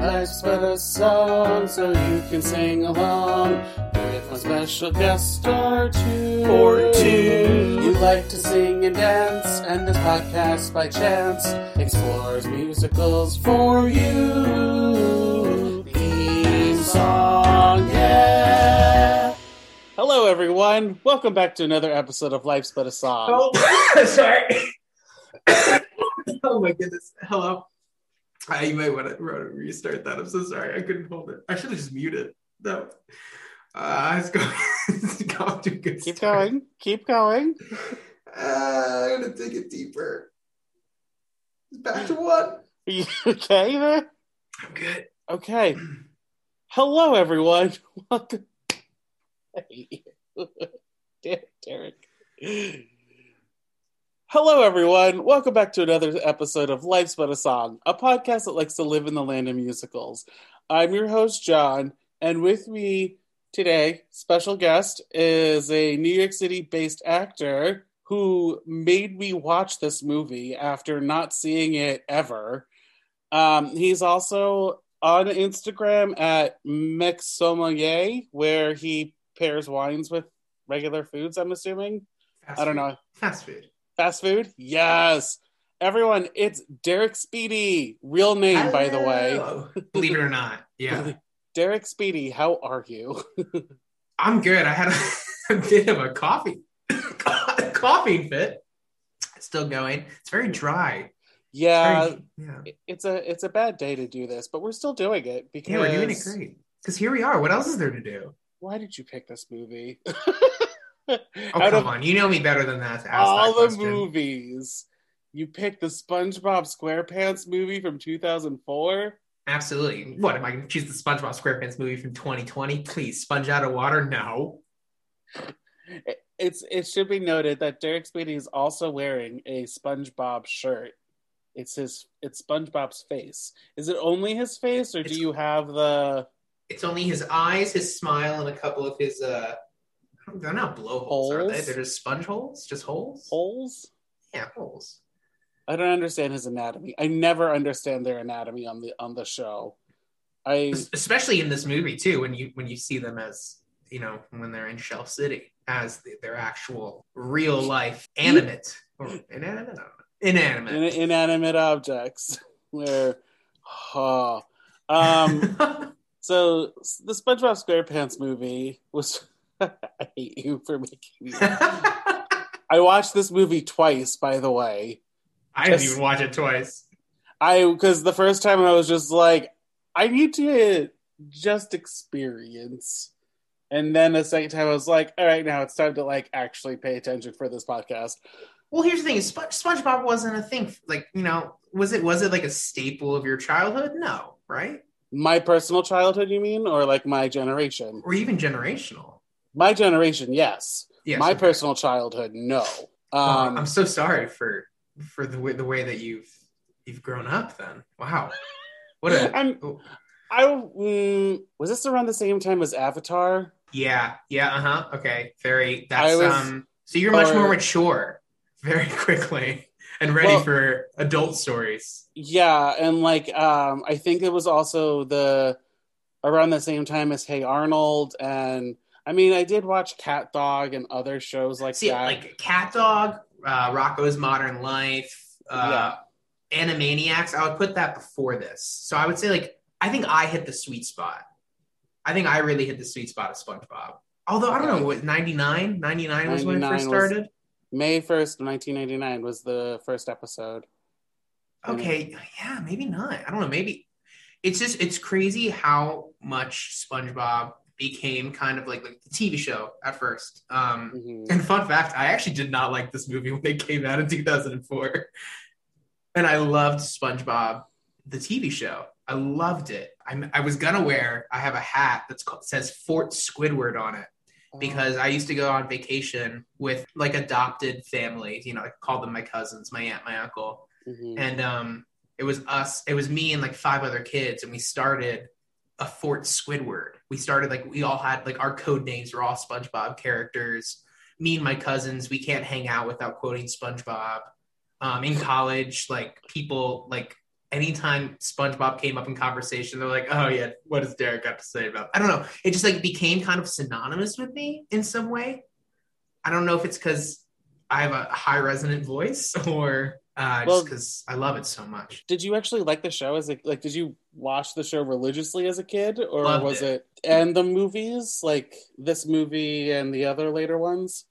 Life's but a song, so you can sing along with my special guest star two. Or two. You like to sing and dance, and this podcast by chance explores musicals for you. Theme song, yeah. Hello, everyone. Welcome back to another episode of Life's But a Song. Oh, sorry. oh my goodness. Hello. Uh, you might want to restart that. I'm so sorry. I couldn't hold it. I should have just muted. No. Uh, it's going, it's going to good Keep start. going. Keep going. Uh, I'm going to dig it deeper. Back to one. Are you okay there? I'm good. Okay. Hello, everyone. Welcome. Hey. Derek. Hello, everyone. Welcome back to another episode of Life's But a Song, a podcast that likes to live in the land of musicals. I'm your host, John, and with me today, special guest, is a New York City based actor who made me watch this movie after not seeing it ever. Um, he's also on Instagram at Mexsommelier, where he pairs wines with regular foods, I'm assuming. Fast I don't food. know. Fast food. Fast food? Yes. Everyone, it's Derek Speedy. Real name, by the way. Believe it or not. Yeah. Derek Speedy, how are you? I'm good. I had a, a bit of a coffee coughing fit. Still going. It's very dry. Yeah, Very- yeah. it's a it's a bad day to do this, but we're still doing it because Yeah, we're doing it great. Because here we are. What else is there to do? Why did you pick this movie? Oh, come of on. You know me better than that. All that the movies, you picked the SpongeBob SquarePants movie from 2004. Absolutely. What am I going to choose the SpongeBob SquarePants movie from 2020? Please, sponge out of water? No. It's it should be noted that Derek Speedy is also wearing a SpongeBob shirt. It's his it's SpongeBob's face. Is it only his face, or do you have the It's only his eyes, his smile, and a couple of his. uh They're not blowholes, are they? Holes? They're just sponge holes? Just holes? holes? Yeah, holes. I don't understand his anatomy. I never understand their anatomy on the on the show. I Especially in this movie too, when you when you see them as you know when they're in Shelf City as the, their actual real life animate or inanimate, inanimate. in, inanimate objects where oh. um so the SpongeBob SquarePants movie was I hate you for making me I watched this movie twice by the way. I didn't even watch it twice. I because the first time I was just like I need to just experience. And then the second time I was like, all right, now it's time to like actually pay attention for this podcast. Well, here's the thing: Sponge- SpongeBob wasn't a thing. Like you know, was it was it like a staple of your childhood? No, right? My personal childhood, you mean, or like my generation? Or even generational? My generation, yes. Yes. my okay. personal childhood, no. Um, I'm so sorry for for the way the way that you've you've grown up. Then wow, what a I'm, oh, I mm, was this around the same time as Avatar? yeah yeah uh huh okay very that's was- um so you're much or- more mature very quickly and ready Well- for adult stories. Yeah, and like um, I think it was also the around the same time as Hey Arnold, and I mean I did watch Cat Dog and other shows like See, that. like Cat Dog, uh, Rocko's Modern Life, uh, Animaniacs. I would put that before this. So I would say like I think I hit the sweet spot. I think I really hit the sweet spot of SpongeBob. Although I don't know what 99, 99 was when it first started. May first, nineteen ninety nine was the first episode. Okay, yeah, maybe not. I don't know. Maybe it's just it's crazy how much SpongeBob became kind of like like the TV show at first. Um, Mhm. and fun fact, I actually did not like this movie when it came out in 2004, and I loved SpongeBob the TV show. I loved it. I, I was gonna wear. I have a hat that says Fort Squidward on it because I used to go on vacation with like adopted families. You know, I called them my cousins, my aunt, my uncle Mhm. and um, it was us. It was me and like five other kids, and we started a Fort Squidward. We started like we all had like our code names were all SpongeBob characters. Me and my cousins, we can't hang out without quoting SpongeBob. Um, in college, like people like anytime SpongeBob came up in conversation, they're like, "Oh yeah, what does Derek got to say about?" I don't know. It just like became kind of synonymous with me in some way. I don't know if it's because I have a high resonant voice or uh, Well- just because I love it so much. Did you actually like the show as a like? Did you watch the show religiously as a kid, or Loved was it. it and the movies like this movie and the other later ones?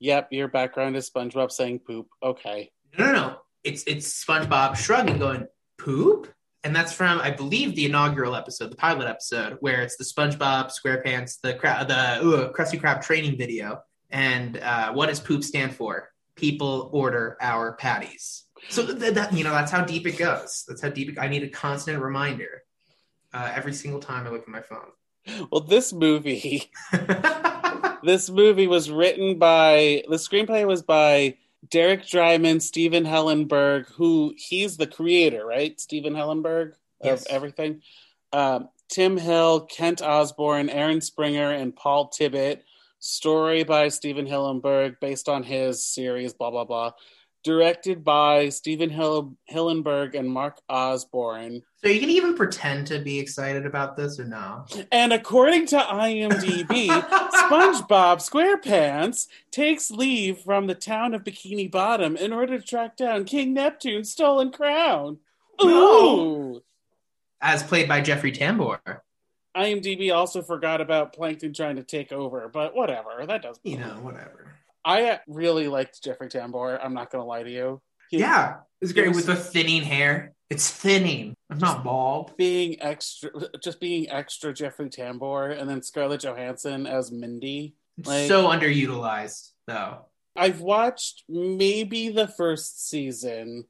Yep, your background is SpongeBob saying poop. Okay, No, no, no. It's it's SpongeBob shrugging, going poop, and that's from I believe the inaugural episode, the pilot episode, where it's the SpongeBob SquarePants, the cra- the uh, Krusty Krab training video, and uh, what does poop stand for? People order our patties. So th- that you know that's how deep it goes. That's how deep it, I need a constant reminder uh, every single time I look at my phone. well, this movie, this movie was written by the screenplay was by Derek Drymon, Stephen Hillenburg, who he's the creator, right? Stephen Hillenburg of Yes. everything. Um, Tim Hill, Kent Osborne, Aaron Springer, and Paul Tibbitt. Story by Stephen Hillenburg, based on his series, blah blah blah. Directed by Stephen Hill- Hillenburg and Mark Osborne. so you can even pretend to be excited about this or no? And according to IMDb, SpongeBob SquarePants takes leave from the town of Bikini Bottom in order to track down King Neptune's stolen crown. Ooh! No. as played by Jeffrey Tambor. IMDb also forgot about Plankton trying to take over, but whatever. That doesn't. You know, whatever. I really liked Jeffrey Tambor. I'm not gonna lie to you. He- Yeah, it's great Yes. with the thinning hair. It's thinning. I'm not bald. being extra, just being extra Jeffrey Tambor, and then Scarlett Johansson as Mindy. Like- so underutilized, though. I've watched maybe the first season.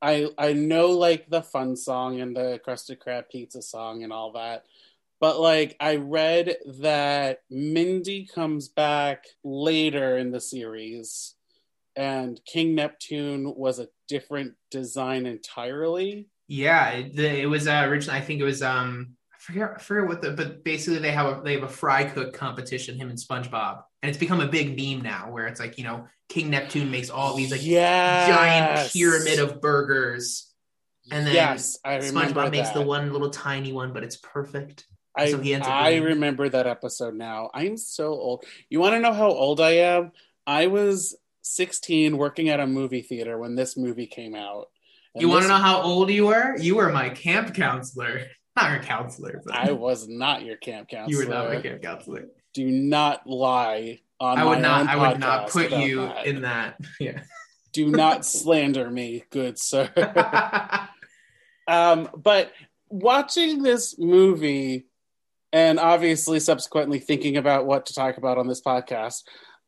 I I know like the fun song and the Krusty Krab pizza song and all that. But like I read that Mindy comes back later in the series and King Neptune was a different design entirely. Yeah, it, the, it was uh, originally. I think it was. Um, I forget. I forget what the. But basically, they have a they have a fry cook competition. Him and SpongeBob, and it's become a big meme now, where it's like you know King Neptune makes all these like yes. giant pyramid of burgers, and then yes, SpongeBob makes the one little tiny one, but it's perfect. I, So he ends up I remember that episode now. I'm so old. You want to know how old I am? I was 16 working at a movie theater when this movie came out. And you want to know how old you were? You were my camp counselor, not your counselor, but I was not your camp counselor. you were not my camp counselor. Do not lie on I would not. I would not put you that. in that. Yeah. Do not slander me, good sir. Um, but watching this movie and obviously subsequently thinking about what to talk about on this podcast,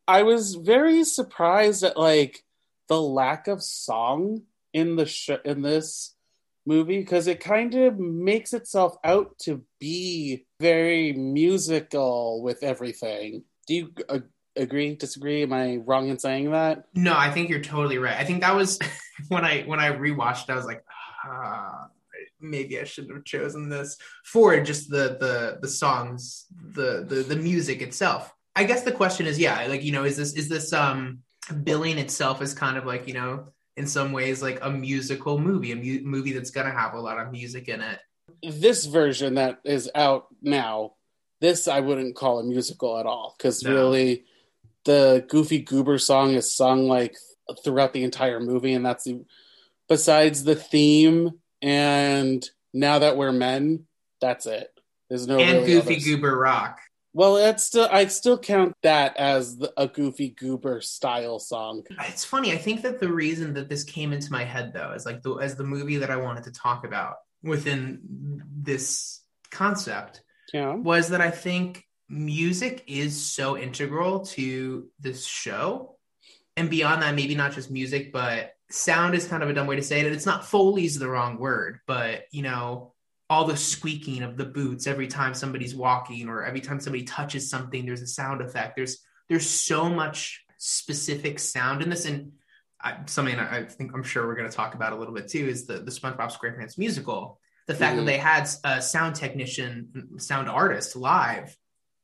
I was very surprised at like the lack of song in the sh- in this movie because it kind of makes itself out to be very musical with everything. Do you uh, agree? Disagree? Am I wrong in saying that? no, I think you're totally right. I think that was when I when I rewatched. I was like, ah, maybe I shouldn't have chosen this for just the the the songs, the the the music itself. I guess the question is, yeah, like you know, is this is this um billing itself as kind of like you know in some ways like a musical movie, a mu- movie that's gonna have a lot of music in it. this version that is out now, this I wouldn't call a musical at all because No. really, the Goofy Goober song is sung like throughout the entire movie, and that's the besides the theme and now that we're men, that's it. There's no and really Goofy others. Goober Rock. Well, that's still I still count that as the, a Goofy Goober style song. It's funny. I think that the reason that this came into my head though, as like the as the movie that I wanted to talk about within this concept Yeah, was that I think music is so integral to this show. And beyond that, maybe not just music, but sound is kind of a dumb way to say it. It's not Foley's the wrong word, but you know, all the squeaking of the boots every time somebody's walking or every time somebody touches something, there's a sound effect. There's there's so much specific sound in this. And I, something I think I'm sure we're going to talk about a little bit too is the the SpongeBob SquarePants musical. The fact Mhm. that they had a sound technician, sound artist live,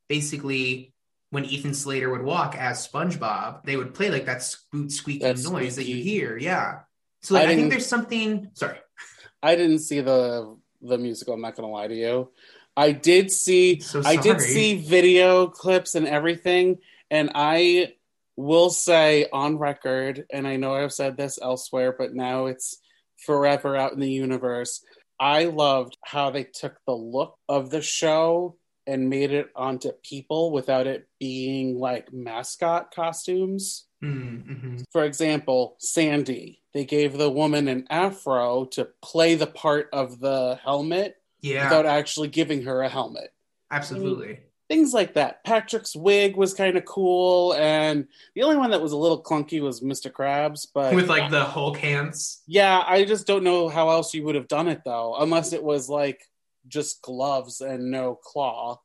basically when Ethan Slater would walk as SpongeBob, they would play like that boot squeaking That noise that you hear. Yeah. So like, I I, think there's something. Sorry. I didn't see the the musical. I'm not gonna lie to you. I did see. So I did see video clips and everything, and I will say on record, and I know I've said this elsewhere, but now it's forever out in the universe. I loved how they took the look of the show and made it onto people without it being like mascot costumes. Mm, mhm. For example, Sandy, they gave the woman an afro to play the part of the helmet Yeah, without actually giving her a helmet. absolutely. Things like that. Patrick's wig was kind of cool, and the only one that was a little clunky was Mr. Krabs. But With like the Hulk hands. yeah, I just don't know how else you would have done it though, unless it was like just gloves and no claw.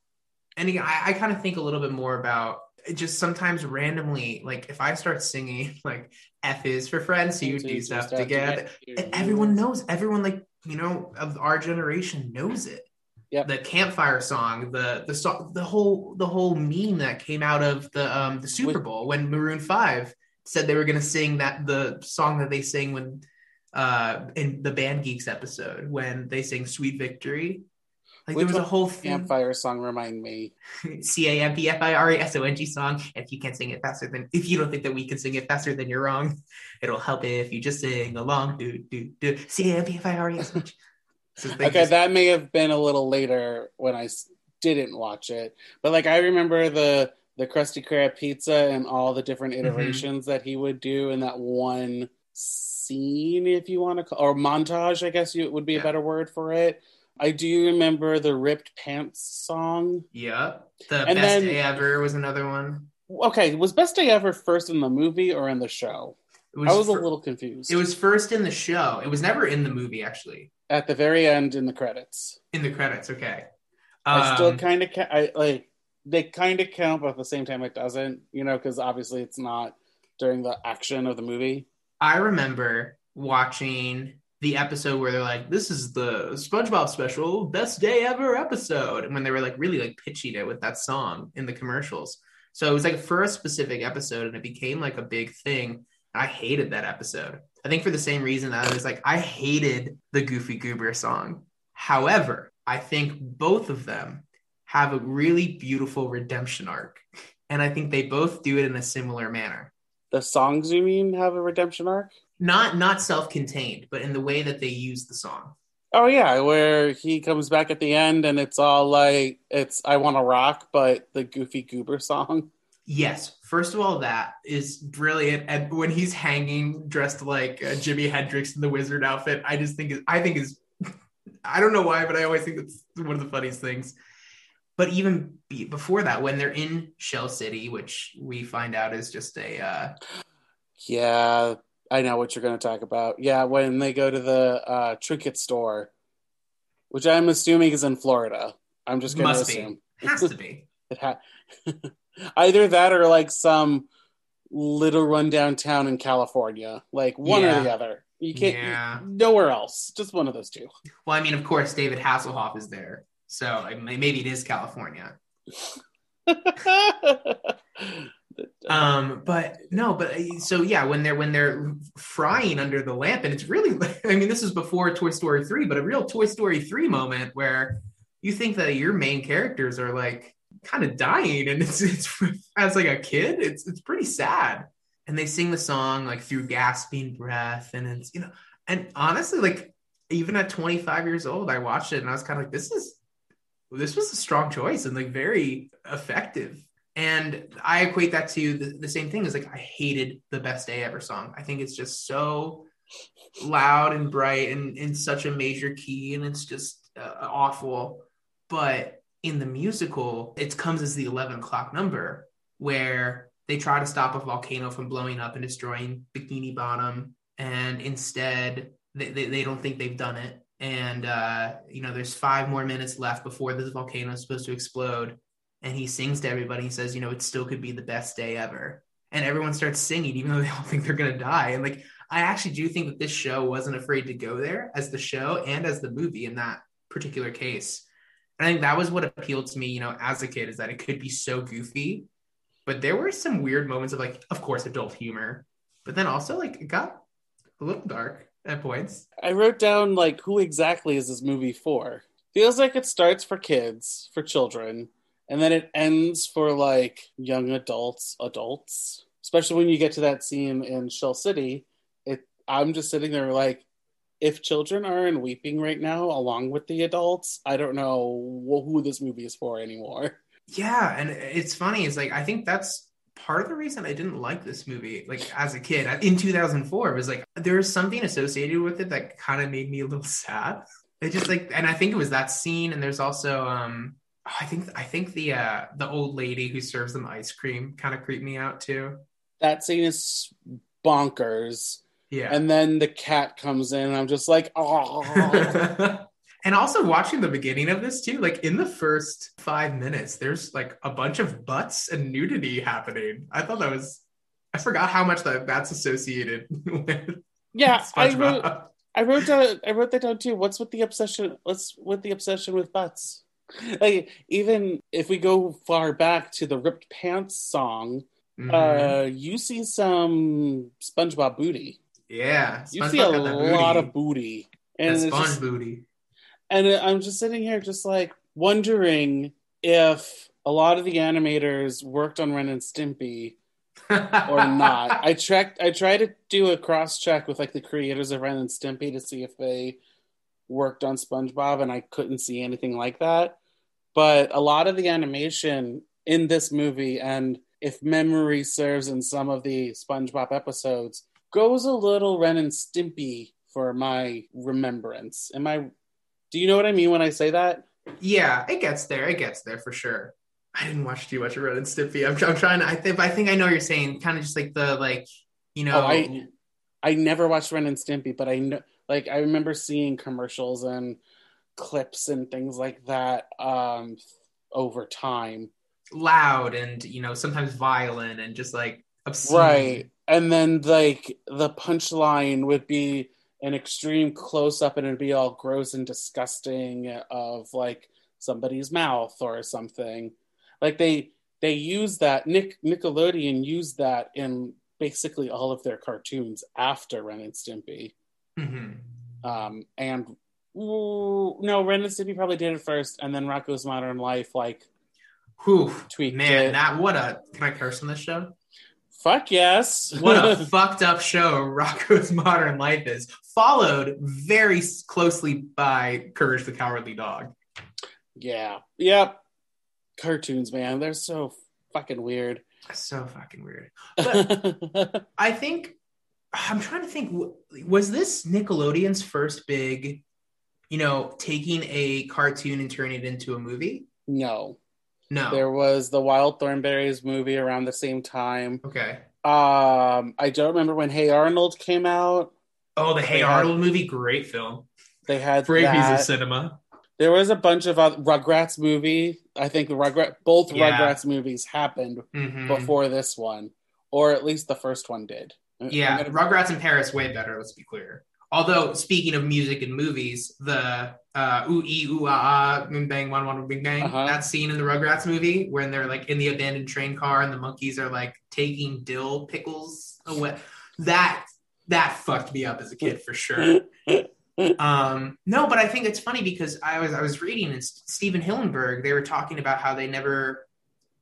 And again, I, I kind of think a little bit more about it just sometimes randomly, like if I start singing like F is for friends who do stuff together, everyone knows, everyone like, you know, of our generation knows it. Yep. The campfire song, the the song, the whole the whole meme that came out of the um the Super Bowl when Maroon Five said they were gonna sing that the song that they sing when uh in the Band Geeks episode when they sing Sweet Victory. Like Which there was a whole thing. Campfire song remind me. C A M P F I R E S O N G song. If you can't sing it faster than if you don't think that we can sing it faster than you're wrong, it'll help if you just sing along. Do do do C A M P F I R E S O N G. Okay, just- that may have been a little later when I s- didn't watch it, but like I remember the the Krusty Krab pizza and all the different Mm-hmm. iterations that he would do in that one scene, if you want to call or montage, I guess you would be a better word for it. I do remember the ripped pants song. yeah. The And best then- day ever was another one. Okay, was Best Day Ever first in the movie or in the show? Was I was a little confused. It was first in the show. It was never in the movie actually. at the very end in the credits. In the credits, okay. I still Um, kind of ca- I like they kind of count, but at the same time it doesn't. You know, because obviously it's not during the action of the movie. I remember watching the episode where they're like, "This is the SpongeBob special, best day ever episode," and when they were like really like pitching it with that song in the commercials. So it was like for a specific episode, and it became like a big thing. I hated that episode. I think for the same reason that I was like, I hated the Goofy Goober song. However, I think both of them have a really beautiful redemption arc, and I think they both do it in a similar manner The songs you mean have a redemption arc? not not self-contained but in the way that they use the song Oh yeah, where he comes back at the end and it's all like it's I want to rock, but the Goofy Goober song. yes first of all that is brilliant and when he's hanging dressed like uh, jimi hendrix in the wizard outfit i just think is i think is i don't know why but i always think it's one of the funniest things but even be, before that when they're in shell city which we find out is just a uh, Yeah, I know what you're going to talk about. Yeah, when they go to the uh, trinket store, which I'm assuming is in Florida. I'm just going to assume. be has to be It ha- Either that or like some little rundown town in California, like one or the other. You can't Yeah. nowhere else. Just one of those two. well i mean of course david hasselhoff is there so maybe it is california. Um but no but uh, so yeah when they're when they're frying under the lamp and it's really i mean this is before toy story 3 but a real toy story 3 moment where you think that your main characters are like kind of dying and it's it's as like a kid it's it's pretty sad. And they sing the song like through gasping breath and it's you know and honestly like even at 25 years old i watched it and i was kind of like this is this was a strong choice and like very effective and I equate that to the, the same thing as like I hated the best day ever song. I think it's just so loud and bright and in such a major key and it's just uh, awful. But in the musical, it comes as the 11 o'clock number where they try to stop a volcano from blowing up and destroying Bikini Bottom. And instead, they, they, they don't think they've done it. And, uh, you know, there's five more minutes left before this volcano is supposed to explode and he sings to everybody. He says, you know, it still could be the best day ever. And everyone starts singing, even though they all think they're gonna die. And like, I actually do think that this show wasn't afraid to go there as the show and as the movie in that particular case. And I think that was what appealed to me, you know, as a kid, is that it could be so goofy, but there were some weird moments of like, of course, adult humor, but then also like it got a little dark. At points. I wrote down like who exactly is this movie for? Feels like it starts for kids, for children, and then it ends for like young adults, adults. Especially when you get to that scene in Shell City, it I'm just sitting there like if children aren't weeping right now along with the adults, I don't know who this movie is for anymore. Yeah, and it's funny. It's like I think that's part of the reason I didn't like this movie. Like as a kid in 2004, was like there was something associated with it that kind of made me a little sad. It just like, and I think it was that scene. And there's also, um, I think I think the uh the old lady who serves them ice cream kind of creeped me out too. That scene is bonkers. Yeah. And then the cat comes in, and I'm just like, oh. and also watching the beginning of this too, like in the first five minutes, there's like a bunch of butts and nudity happening. I thought that was, I forgot how much that that's associated with. Yeah, I wrote, I wrote down, I wrote that down too. What's with the obsession? What's with the obsession with butts? Like even if we go far back to the ripped pants song, mm-hmm. uh, you see some SpongeBob booty. Yeah, you see a lot of booty, and sponge just, booty. And I'm just sitting here, just like wondering if a lot of the animators worked on Ren and Stimpy or not. I checked. I tried to do a cross check with like the creators of Ren and Stimpy to see if they worked on SpongeBob, and I couldn't see anything like that. But a lot of the animation in this movie, and if memory serves, in some of the SpongeBob episodes, goes a little Ren and Stimpy for my remembrance. Am I? Do you know what I mean when I say that? Yeah, it gets there. It gets there for sure. I didn't watch too much of Ren and Stimpy. I'm, I'm trying to. I think. I think I know what you're saying. Kind of just like the like, you know. Oh, I I never watched Ren and Stimpy, but I know. Like I remember seeing commercials and clips and things like that um, over time. Loud and you know sometimes violent and just like obscene. Right and then like the punchline would be an extreme close up and it'd be all gross and disgusting of like somebody's mouth or something like they they use that nick nickelodeon used that in basically all of their cartoons after ren and stimpy mm-hmm. um, and ooh, no ren and stimpy probably did it first and then rocko's modern life like Whew, tweaked man it. that what a can i curse on this show Fuck yes. what a fucked up show Rocko's Modern Life is, followed very closely by Courage the Cowardly Dog. Yeah. Yep. Cartoons, man. They're so fucking weird. So fucking weird. But I think I'm trying to think was this Nickelodeon's first big, you know, taking a cartoon and turning it into a movie? No. No. There was the Wild Thornberrys movie around the same time. Okay. Um, I don't remember when Hey Arnold came out. Oh, the Hey they Arnold had, movie, great film. They had great piece of cinema. There was a bunch of other, Rugrats movie. I think the Rugrat both yeah. Rugrats movies happened mm-hmm. before this one, or at least the first one did. Yeah, gonna... Rugrats in Paris way better. Let's be clear. Although speaking of music and movies, the uh, ooh ee ooh ah ah bing bang one one bing bang uh-huh. that scene in the Rugrats movie when they're like in the abandoned train car and the monkeys are like taking dill pickles away. That that fucked me up as a kid for sure. um, no, but I think it's funny because I was I was reading and Stephen Hillenburg they were talking about how they never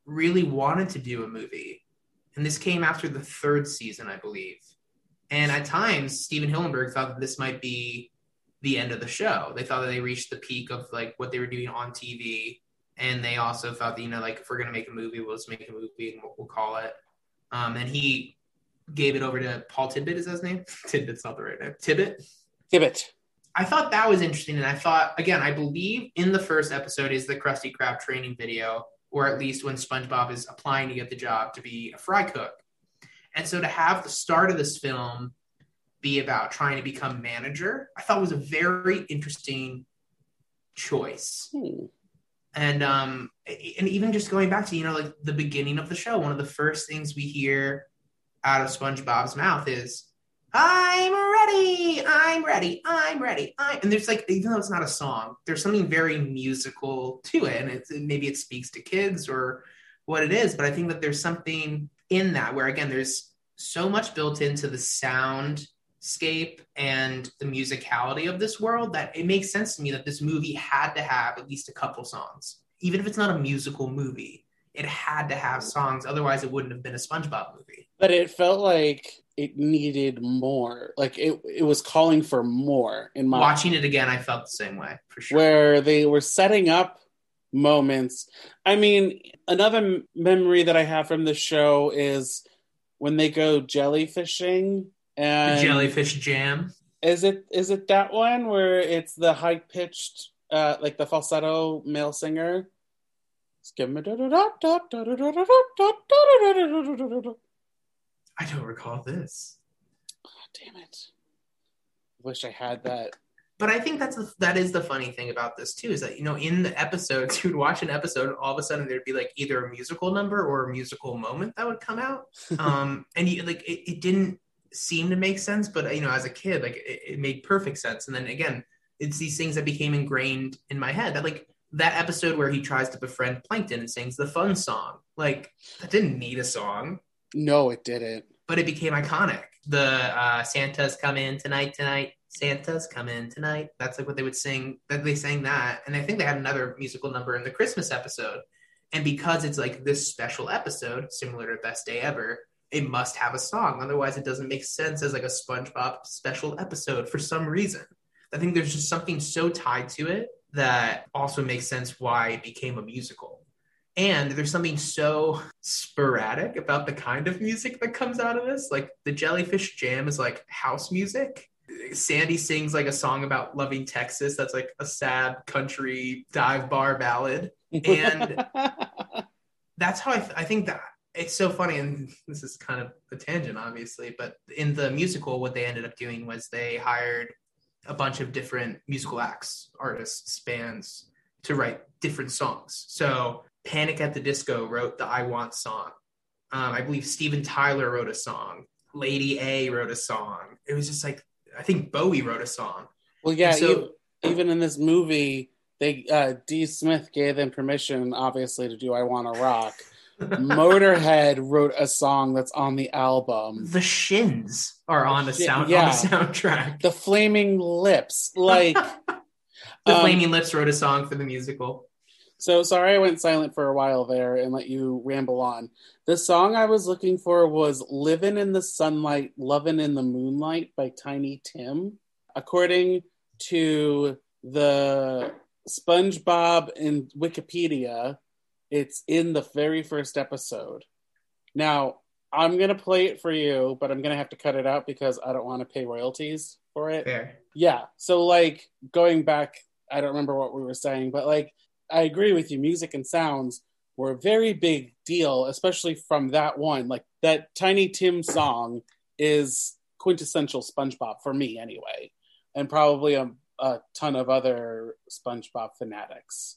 really wanted to do a movie, and this came after the third season, I believe and at times, Stephen Hillenburg thought that this might be the end of the show. They thought that they reached the peak of like what they were doing on TV. And they also thought that, you know, like if we're going to make a movie, we'll just make a movie and we'll, we'll call it. Um, and he gave it over to Paul Tidbit, is that his name? Tidbit's not the right name. Tibbitt? Tibbitt. I thought that was interesting. And I thought, again, I believe in the first episode is the Krusty Krab training video, or at least when SpongeBob is applying to get the job to be a fry cook. And so to have the start of this film be about trying to become manager, I thought was a very interesting choice. Hmm. And um and even just going back to, you know, like the beginning of the show, one of the first things we hear out of SpongeBob's mouth is I'm ready. I'm ready. I'm ready. I'm... And there's like, even though it's not a song, there's something very musical to it. And it's, maybe it speaks to kids or what it is. But I think that there's something in that where again there's so much built into the sound scape and the musicality of this world that it makes sense to me that this movie had to have at least a couple songs. Even if it's not a musical movie, it had to have songs. Otherwise, it wouldn't have been a SpongeBob movie. But it felt like it needed more. Like it, it was calling for more in my Watching it again, I felt the same way for sure. where they were setting up moments. I mean, another m- memory that I have from the show is when they go jellyfishing the and jellyfish jam. Is it is it that one where it's the high pitched, uh, like the falsetto male singer? I don't recall this. Oh, Damn it! Wish I had that. But I think that's the, that is the funny thing about this too is that you know in the episodes you'd watch an episode and all of a sudden there'd be like either a musical number or a musical moment that would come out um and you like it, it didn't seem to make sense but you know as a kid like it, it made perfect sense and then again it's these things that became ingrained in my head that like that episode where he tries to befriend plankton and sings the fun song like that didn't need a song No, it didn't. but it became iconic. The uh, Santa's come in tonight, tonight. Santa's come in tonight. That's like what they would sing. That they sang that, and I think they had another musical number in the Christmas episode. And because it's like this special episode, similar to Best Day Ever, it must have a song. Otherwise, it doesn't make sense as like a SpongeBob special episode for some reason. I think there's just something so tied to it that also makes sense why it became a musical. And there's something so sporadic about the kind of music that comes out of this. Like the Jellyfish Jam is like house music. Sandy sings like a song about loving Texas that's like a sad country dive bar ballad. And that's how I, th- I think that it's so funny. And this is kind of a tangent, obviously, but in the musical, what they ended up doing was they hired a bunch of different musical acts, artists, bands to write different songs. So Panic at the Disco wrote the I Want song. Um, I believe Steven Tyler wrote a song. Lady A wrote a song. It was just like I think Bowie wrote a song. well, yeah. So- e- even in this movie, they uh, D. Smith gave them permission, obviously, to do "I Want to Rock." Motorhead wrote a song that's on the album. The Shins are on the sound yeah. on the soundtrack. The Flaming Lips, like. The um, Flaming Lips wrote a song for the musical. So sorry I went silent for a while there and let you ramble on. The song I was looking for was Living in the Sunlight, Lovin' in the Moonlight by Tiny Tim. According to the SpongeBob in Wikipedia, it's in the very first episode. Now, I'm going to play it for you, but I'm going to have to cut it out because I don't want to pay royalties for it. There. Yeah. So like going back, I don't remember what we were saying, but like I agree with you. Music and sounds were a very big deal, especially from that one. Like that Tiny Tim song is quintessential SpongeBob for me, anyway, and probably a, a ton of other SpongeBob fanatics.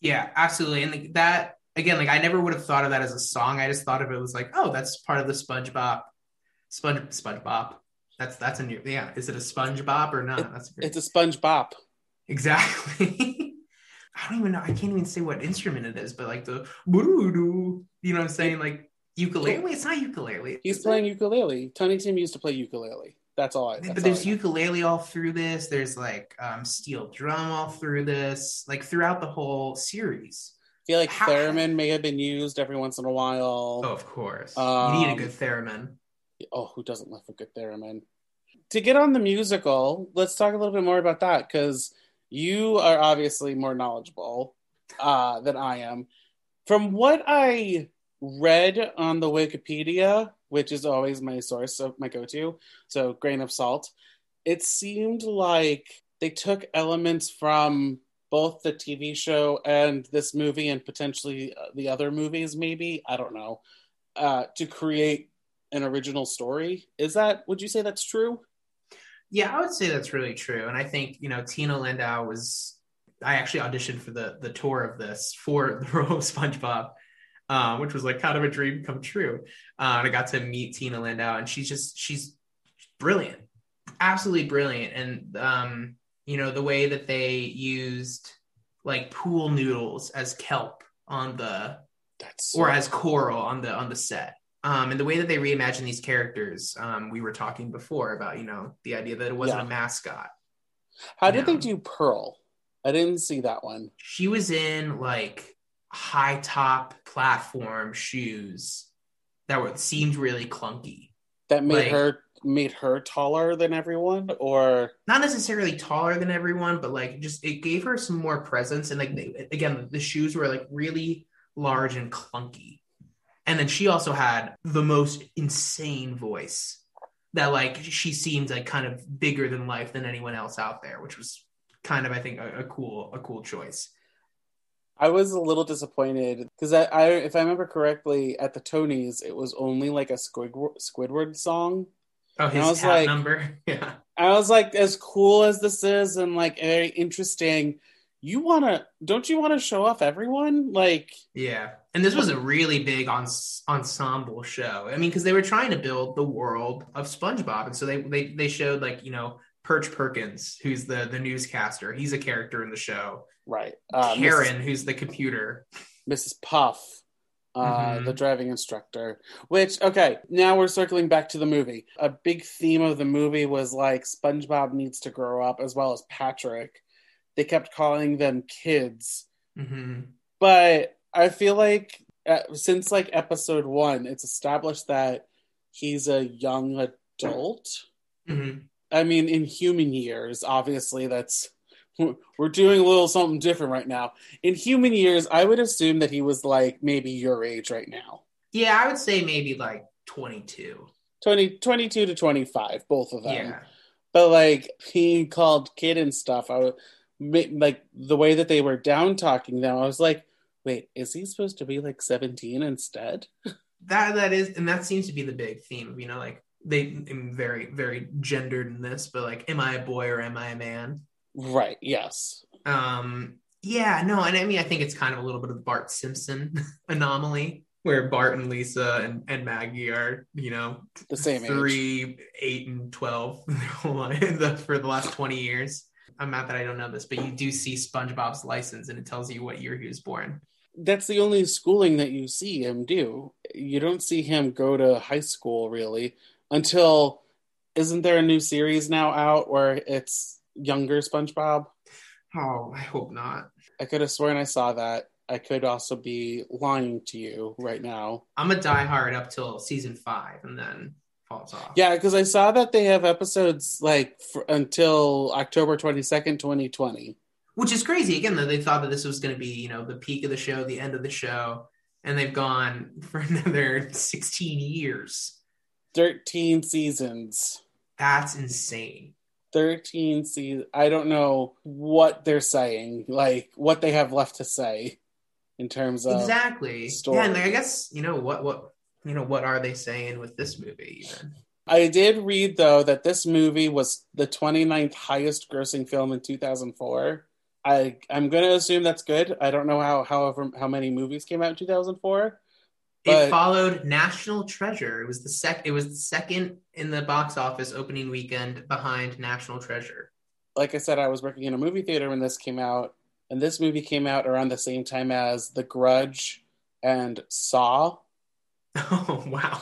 Yeah, absolutely. And like that again, like I never would have thought of that as a song. I just thought of it was like, oh, that's part of the SpongeBob. Sponge SpongeBob. That's that's a new yeah. Is it a SpongeBob or not? That's a great, It's a SpongeBob. exactly. I don't even know. I can't even say what instrument it is, but like the you know what I'm saying? Like ukulele. It's not ukulele. He's playing it? ukulele. Tim used to play ukulele. That's all I. That's but there's all ukulele all through this. There's like um, steel drum all through this. Like throughout the whole series. I feel like How- theremin may have been used every once in a while. Oh, of course. Um, you need a good theremin. oh, who doesn't love a good theremin? To get on the musical, let's talk a little bit more about that because you are obviously more knowledgeable uh, than I am. From what I read on the Wikipedia, which is always my source of my go-to, so grain of salt, it seemed like they took elements from both the TV show and this movie, and potentially uh, the other movies. Maybe I don't know uh, to create an original story. Is that? Would you say that's true? Yeah, I would say that's really true. And I think, you know, Tina Landau was I actually auditioned for the the tour of this for the role of SpongeBob, um, which was like kind of a dream come true. Uh, and I got to meet Tina Landau, and she's just she's brilliant, absolutely brilliant. And um, you know, the way that they used like pool noodles as kelp on the That's or as coral on the on the set Um, and the way that they reimagine these characters, um, we were talking before about, you know, the idea that it wasn't Yeah. a mascot. How did they do Pearl? I didn't see that one. She was in like high top platform shoes that were seemed really clunky. That made Like- her made her taller than everyone, or Not necessarily taller than everyone, but like just it gave her some more presence. And like they, again, the shoes were like really large and clunky. And then she also had the most insane voice that like she seemed like kind of bigger than life than anyone else out there, which was kind of I think a, a cool a cool choice. I was a little disappointed because I, I, if I remember correctly, at the Tonys, it was only like a Squidward, Squidward song. Oh, And I his was like- number, yeah. I was like, as cool as this is, and like very interesting. You wanna? Don't you want to show off everyone? Like, Yeah, and this was a really big ensemble show. I mean, because they were trying to build the world of SpongeBob, and so they they they showed like you know Perch Perkins, who's the the newscaster. He's a character in the show. right? Uh, Karen, who's the computer. Mrs. Puff, uh, Mhm. the driving instructor. Which, okay, now we're circling back to the movie. A big theme of the movie was like SpongeBob needs to grow up, as well as Patrick. They kept calling them kids, hmm but I feel like uh, since like episode one, it's established that he's a young adult. hmm I mean, in human years, obviously, that's we're doing a little something different right now. In human years, I would assume that he was like maybe your age right now Yeah, I would say maybe like twenty two. 20, 22 to 25, both of them. Yeah, But like he called kid and stuff, I was like the way that they were down talking them, I was like, wait, is he supposed to be like 17 instead? that that is, and that seems to be the big theme. You know, like they am very very gendered in this, but like, am I a boy or am I a man? Right, yes. Um, yeah, no, and I mean, I think it's kind of a little bit of the Bart Simpson anomaly, where Bart and Lisa and, and Maggie are, you know, The same age. three, eight, and twelve their whole life- the- for the last twenty years. I'm not that I don't know this, but you do see SpongeBob's license, and it tells you what year he was born. That's the only schooling that you see him do. You don't see him go to high school really until isn't there a new series now out where it's younger SpongeBob? Oh, I hope not. I could have sworn I saw that. I could also be lying to you right now. I'm a diehard up till season five, and then falls off. Yeah, because I saw that they have episodes like until October 22nd, 2020. Which is crazy again though they thought that this was going to be you know the peak of the show the end of the show and they've gone for another 16 years 13 seasons. that's insane 13 seasons. I don't know what they're saying, like what they have left to say in terms of. exactly story. yeah and like, i guess you know what what you know what are they saying with this movie even I did read, though, that this movie was the 29th highest grossing film in 2004. I, I'm going to assume that's good. I don't know how however how many movies came out in 2004. But- it followed national treasure it was the sec it was the second in the box office opening weekend behind national treasure Like I said, I was working in a movie theater when this came out, and this movie came out around the same time as The Grudge and Saw. oh wow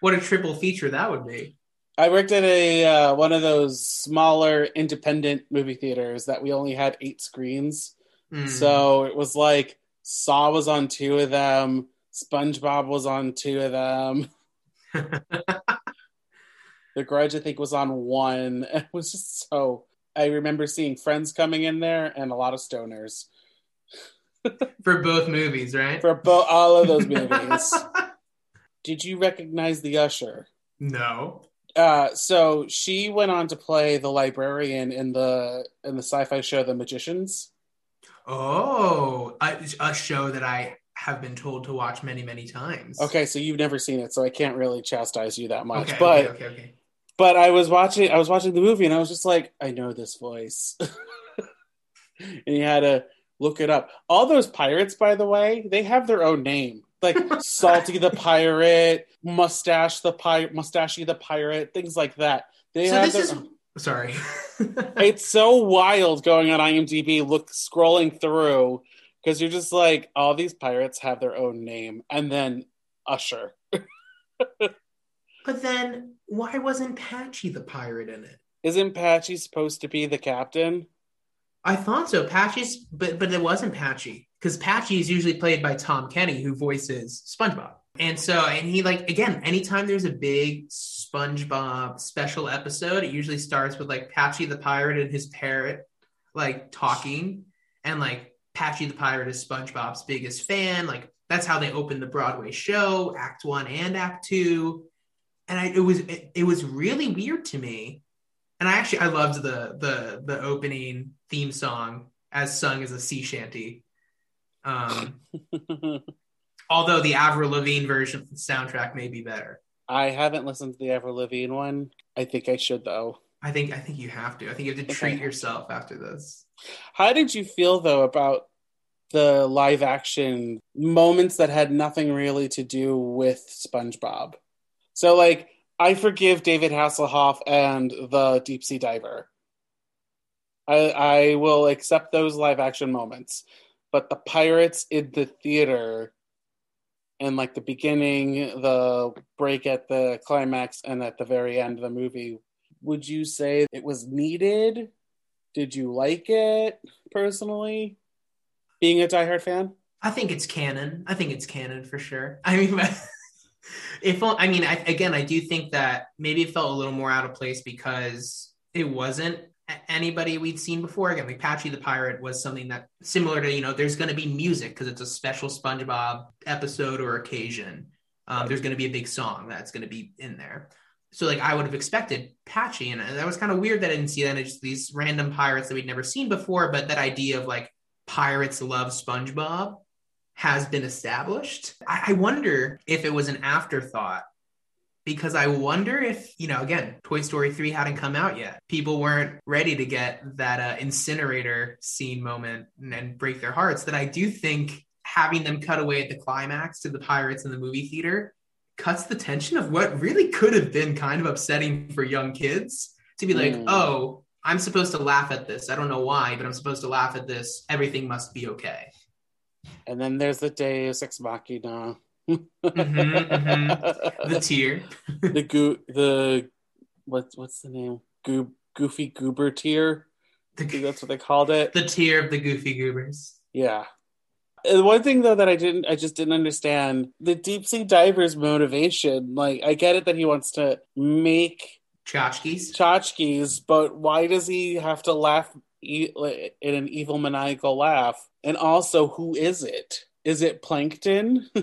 what a triple feature that would be I worked at a uh, one of those smaller independent movie theaters that we only had eight screens. Hmm. So it was like Saw was on two of them, SpongeBob was on two of them, The Grudge I think was on one. It was just so. I remember seeing friends coming in there and a lot of stoners for both movies right for both, all of those movies. Did you recognize the usher? no Uh, so she went on to play the librarian in the in the sci-fi show The Magicians. Oh, a, a show that I have been told to watch many, many times. Okay, so you've never seen it, so I can't really chastise you that much. Okay, but okay, okay, okay. but I was watching I was watching the movie and I was just like, I know this voice. and you had to look it up. All those pirates, by the way, they have their own name. Like Salty the Pirate, Mustache the Pirate, Mustachy the Pirate, things like that. They So have this their is sorry. it's so wild going on IMDb, look scrolling through because you're just like, all these pirates have their own name, and then Usher. But then why wasn't Patchy the pirate in it? Isn't Patchy supposed to be the captain? I thought so. Patchy's, but but it wasn't Patchy because Patchy is usually played by Tom Kenny, who voices SpongeBob. And so, and he like again, anytime there's a big SpongeBob special episode, it usually starts with like Patchy the pirate and his parrot like talking, and like Patchy the pirate is SpongeBob's biggest fan. Like that's how they opened the Broadway show, Act One and Act Two. And I, it was it, it was really weird to me. And I actually I loved the the the opening theme song as sung as a sea shanty. Um, although the Avril Lavigne version of the soundtrack may be better. I haven't listened to the Avril Lavigne one. I think I should though. I think I think you have to. I think you have to treat yourself after this. How did you feel though about the live action moments that had nothing really to do with SpongeBob? So like I forgive David Hasselhoff and the deep sea diver. I I will accept those live action moments. But the pirates in the theater and like the beginning, the break at the climax and at the very end of the movie, would you say it was needed? Did you like it personally? Being a diehard fan? I think it's canon. I think it's canon for sure. I mean, if I mean, I, again, I do think that maybe it felt a little more out of place because it wasn't anybody we'd seen before. Again, like Patchy the Pirate was something that similar to you know, there's going to be music because it's a special SpongeBob episode or occasion. Um, there's going to be a big song that's going to be in there. So like I would have expected Patchy, and that was kind of weird that I didn't see that. It's just these random pirates that we'd never seen before, but that idea of like pirates love SpongeBob has been established. I, I wonder if it was an afterthought because I wonder if, you know, again, Toy Story 3 hadn't come out yet. People weren't ready to get that uh, incinerator scene moment and, and break their hearts. That I do think having them cut away at the climax to the pirates in the movie theater cuts the tension of what really could have been kind of upsetting for young kids to be like, Mm. oh, I'm supposed to laugh at this. I don't know why, but I'm supposed to laugh at this. Everything must be okay. And then there's the Deus Ex Machina. Mhm. The tear. the goo the what's what's the name? Goo goofy goober tier. I think that's what they called it. the tear of the goofy goobers. Yeah. And one thing though that I didn't I just didn't understand the deep sea diver's motivation. Like I get it that he wants to make Tchotchkes. tchotchkes, but why does he have to laugh e- in an evil maniacal laugh? And also, who is it? Is it Plankton?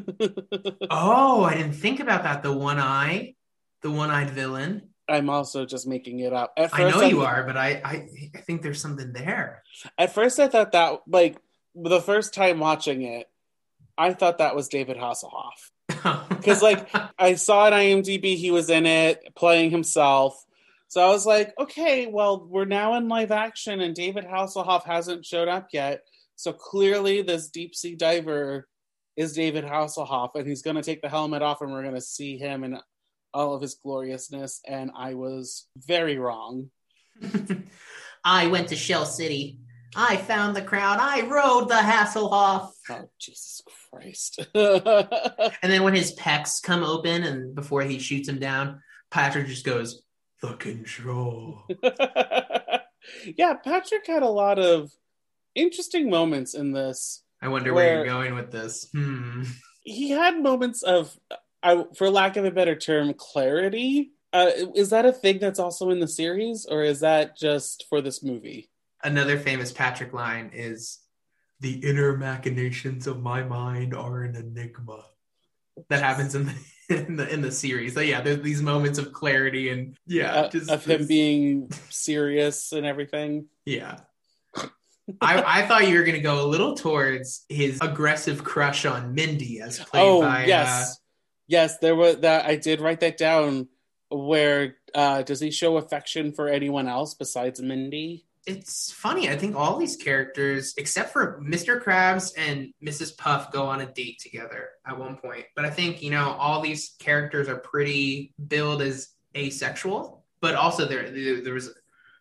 Oh, I didn't think about that. The one eye, the one eyed villain. I'm also just making it up. At I first, know you are, but I, I, I think there's something there. At first, I thought that like the first time watching it, I thought that was David Hasselhoff because like, I saw on IMDb he was in it playing himself. So I was like, okay, well, we're now in live action and David Hasselhoff hasn't showed up yet. So clearly, this deep sea diver is David Hasselhoff, and he's going to take the helmet off, and we're going to see him in all of his gloriousness. And I was very wrong. I went to Shell City. I found the crowd. I rode the Hasselhoff. Oh, Jesus Christ. And then when his pecs come open and before he shoots him down, Patrick just goes, the control. yeah, Patrick had a lot of interesting moments in this. I wonder where, Where- you're going with this. Hmm. He had moments of, I, for lack of a better term, clarity. Uh, is that a thing that's also in the series, or is that just for this movie? Another famous Patrick line is, the inner machinations of my mind are an enigma. That happens in the in the, in the series. So yeah, there's these moments of clarity and yeah, Uh, just of him being serious and everything. Yeah. I, I thought you were going to go a little towards his aggressive crush on Mindy as played oh by. yes, yes, there was that. I did write that down. Where uh, does he show affection for anyone else besides Mindy? Uh, it's funny. I think all these characters, except for Mr. Krabs and Mrs. Puff, go on a date together at one point. But I think, you know, all these characters are pretty billed as asexual. But also, there, there, there was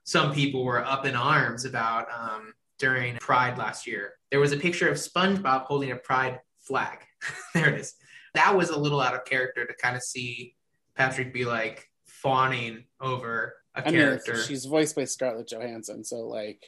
some people were up in arms about um, during Pride last year. There was a picture of SpongeBob holding a Pride flag. there it is. That was a little out of character to kind of see Patrick be like fawning over a I mean, character. she's voiced by Scarlett Johansson, so like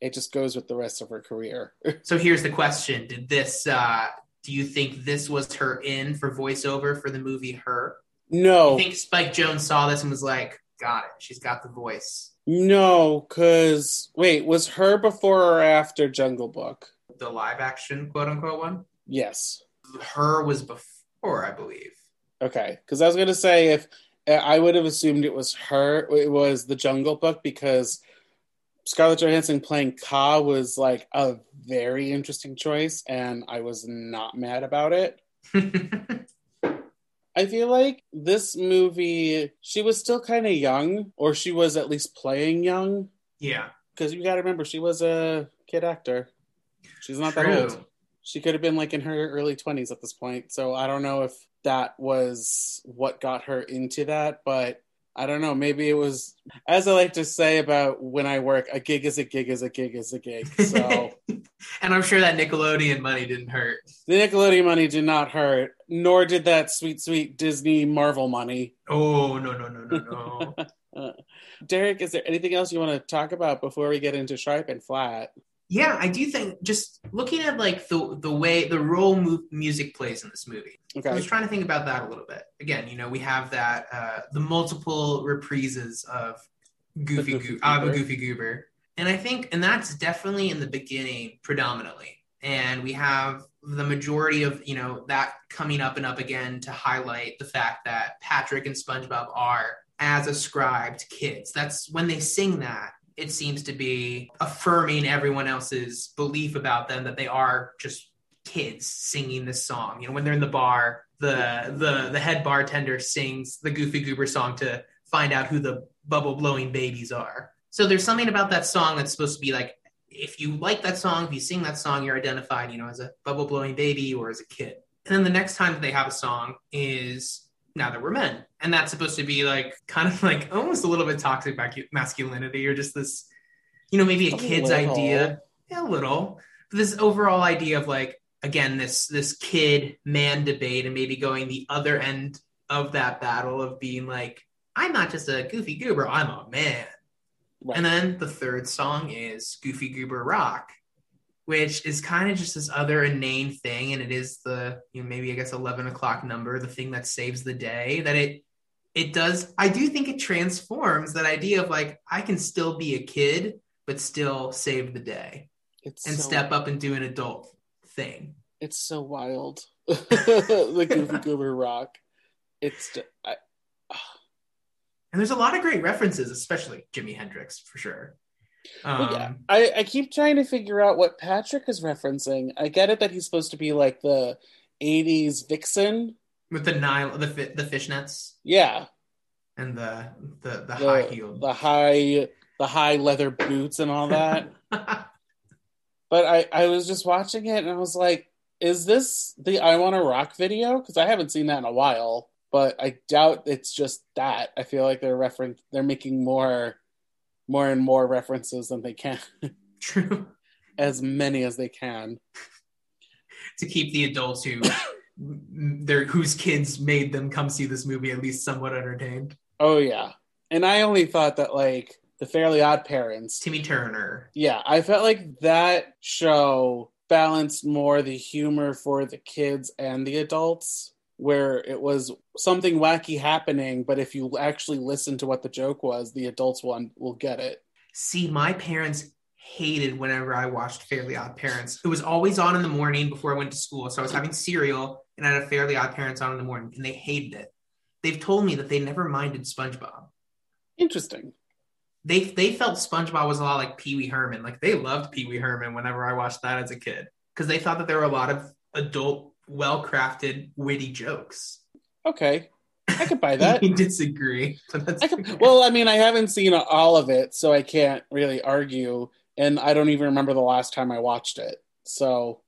it just goes with the rest of her career. So here's the question: Did this? uh Do you think this was her in for voiceover for the movie Her? no, I think Spike Jonze saw this and was like, "Got it. She's got the voice." No, because wait, was her before or after Jungle Book? The live action quote unquote one. Yes. Her was before, I believe. Okay, because I was gonna say if I would have assumed it was her, it was the Jungle Book because Scarlett Johansson playing Kaa was like a very interesting choice, and I was not mad about it. I feel like this movie, she was still kind of young, or she was at least playing young, yeah, because you got to remember she was a kid actor. She's not that old. She could have been like in her early 20s at this point. So I don't know if that was what got her into that, but I don't know. Maybe it was, as I like to say about when I work, a gig is a gig is a gig is a gig. So and I'm sure that Nickelodeon money didn't hurt. the Nickelodeon money did not hurt, nor did that sweet, sweet Disney Marvel money. Oh no no no no no. Derek, is there anything else you want to talk about before we get into Sharp and Flat? Yeah, I do think just looking at like the the way the role mu- music plays in this movie. I was trying to think about that a little bit. Again, you know, we have that uh, the multiple reprises of Goofy, Goofy Goo- I'm a Goober. Goofy Goober, and I think, and that's definitely in the beginning predominantly. And we have the majority of you know that coming up and up again to highlight the fact that Patrick and SpongeBob are as ascribed kids. That's when they sing that. It seems to be affirming everyone else's belief about them that they are just kids singing this song. You know, when they're in the bar, the the the head bartender sings the Goofy Goober song to find out who the bubble blowing babies are. So there's something about that song that's supposed to be like if you like that song, if you sing that song, you're identified, you know, as a bubble blowing baby or as a kid. And then the next time that they have a song is now that we're men. And that's supposed to be like kind of like almost a little bit toxic masculinity or just this, you know, maybe a, A kid's little. idea. Yeah, a little. But this overall idea of like, again, this this kid man debate and maybe going the other end of that battle of being like, I'm not just a goofy goober, I'm a man. Right. And then the third song is Goofy Goober Rock, which is kind of just this other inane thing. And it is the, you know, maybe I guess 11 o'clock number, the thing that saves the day. That it, it does, I do think it transforms that idea of like, I can still be a kid, but still save the day it's and so, step up and do an adult thing. It's so wild. the Goofy Goober Rock. It's I, And there's a lot of great references, especially Jimi Hendrix for sure. Um, yeah. I, I keep trying to figure out what Patrick is referencing. I get it that he's supposed to be like the '80s vixen. With the Nile, the fi- the fishnets Yeah, and the the, the, high heeled. the high, the high leather boots and all that. but I, I was just watching it and I was like, is this the I Want to Rock video? Because I haven't seen that in a while. But I doubt it's just that. I feel like they're reference they're making more, more and more references than they can, True. as many as they can. to keep the adults who their whose kids made them come see this movie at least somewhat entertained. Oh yeah, and I only thought that like the Fairly Odd Parents. Timmy Turner. Yeah, I felt like that show balanced more the humor for the kids and the adults, where it was something wacky happening, but if you actually listen to what the joke was, the adults one will get it. See, my parents hated whenever I watched Fairly Odd Parents. It was always on in the morning before I went to school. So I was having cereal and I had a Fairly Odd Parents on in the morning and they hated it. They've told me that they never minded SpongeBob. Interesting. They they felt SpongeBob was a lot like Pee Wee Herman. Like they loved Pee Wee Herman whenever I watched that as a kid because they thought that there were a lot of adult, well crafted, witty jokes. Okay, I could buy that. you disagree, but that's I could, well, I mean, I haven't seen all of it, so I can't really argue, and I don't even remember the last time I watched it. So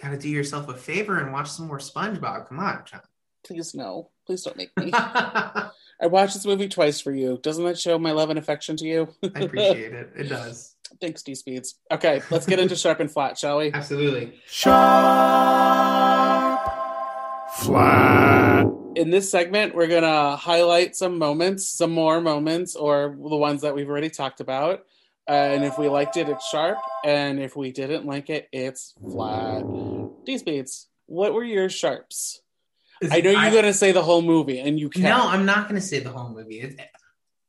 gotta do yourself a favor and watch some more SpongeBob. Come on, John. please no, please don't make me. I watched this movie twice for you. Doesn't that show my love and affection to you? I appreciate it. It does. Thanks, D Speeds. Okay, let's get into Sharp and Flat, shall we? Absolutely. Sharp, Flat. In this segment, we're going to highlight some moments, some more moments, or the ones that we've already talked about. Uh, and if we liked it, it's sharp. And if we didn't like it, it's flat. D Speeds, what were your sharps? I know you're going to say the whole movie, and you can't. No, I'm not going to say the whole movie. It-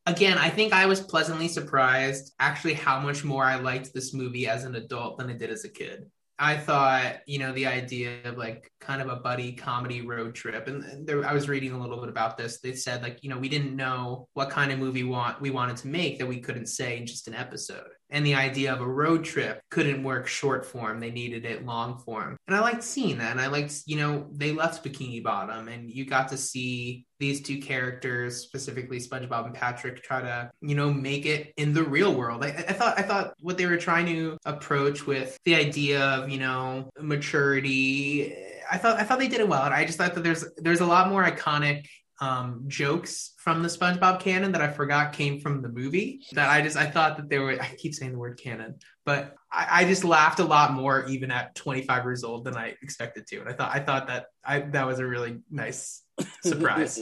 again, I think I was pleasantly surprised actually how much more I liked this movie as an adult than I did as a kid. I thought, you know, the idea of like kind of a buddy comedy road trip, and there, I was reading a little bit about this. They said like, you know, we didn't know what kind of movie want we wanted to make that we couldn't say in just an episode, and the idea of a road trip couldn't work short form. They needed it long form, and I liked seeing that. And I liked, you know, they left Bikini Bottom, and you got to see these two characters, specifically SpongeBob and Patrick, try to, you know, make it in the real world. I, I thought, I thought what they were trying to approach with the idea of, you know, maturity. I thought, I thought they did it well, and I just thought that there's, there's a lot more iconic um, jokes from the SpongeBob canon that I forgot came from the movie. That I just, I thought that they were. I keep saying the word canon, but I, I just laughed a lot more even at 25 years old than I expected to, and I thought, I thought that I that was a really nice surprise.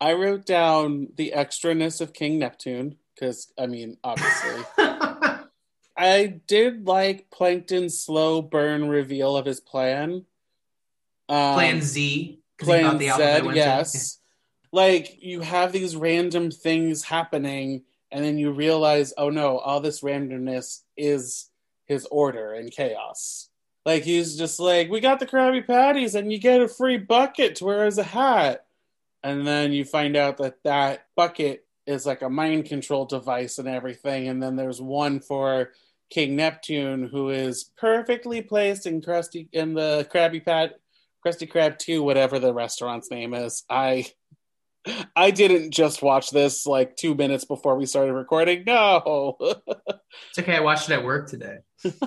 I wrote down the extraness of King Neptune because, I mean, obviously. I did like Plankton's slow burn reveal of his plan. Um, Plan Z. Plan Z, yes. Like you have these random things happening, and then you realize, oh no, all this randomness is his order and chaos. Like he's just like, we got the Krabby Patties, and you get a free bucket to wear as a hat, and then you find out that that bucket is like a mind control device and everything, and then there's one for King Neptune who is perfectly placed in Krusty in the Krabby Pat Krusty Krab 2, whatever the restaurant's name is. I I didn't just watch this like two minutes before we started recording. No. It's okay. I watched it at work today.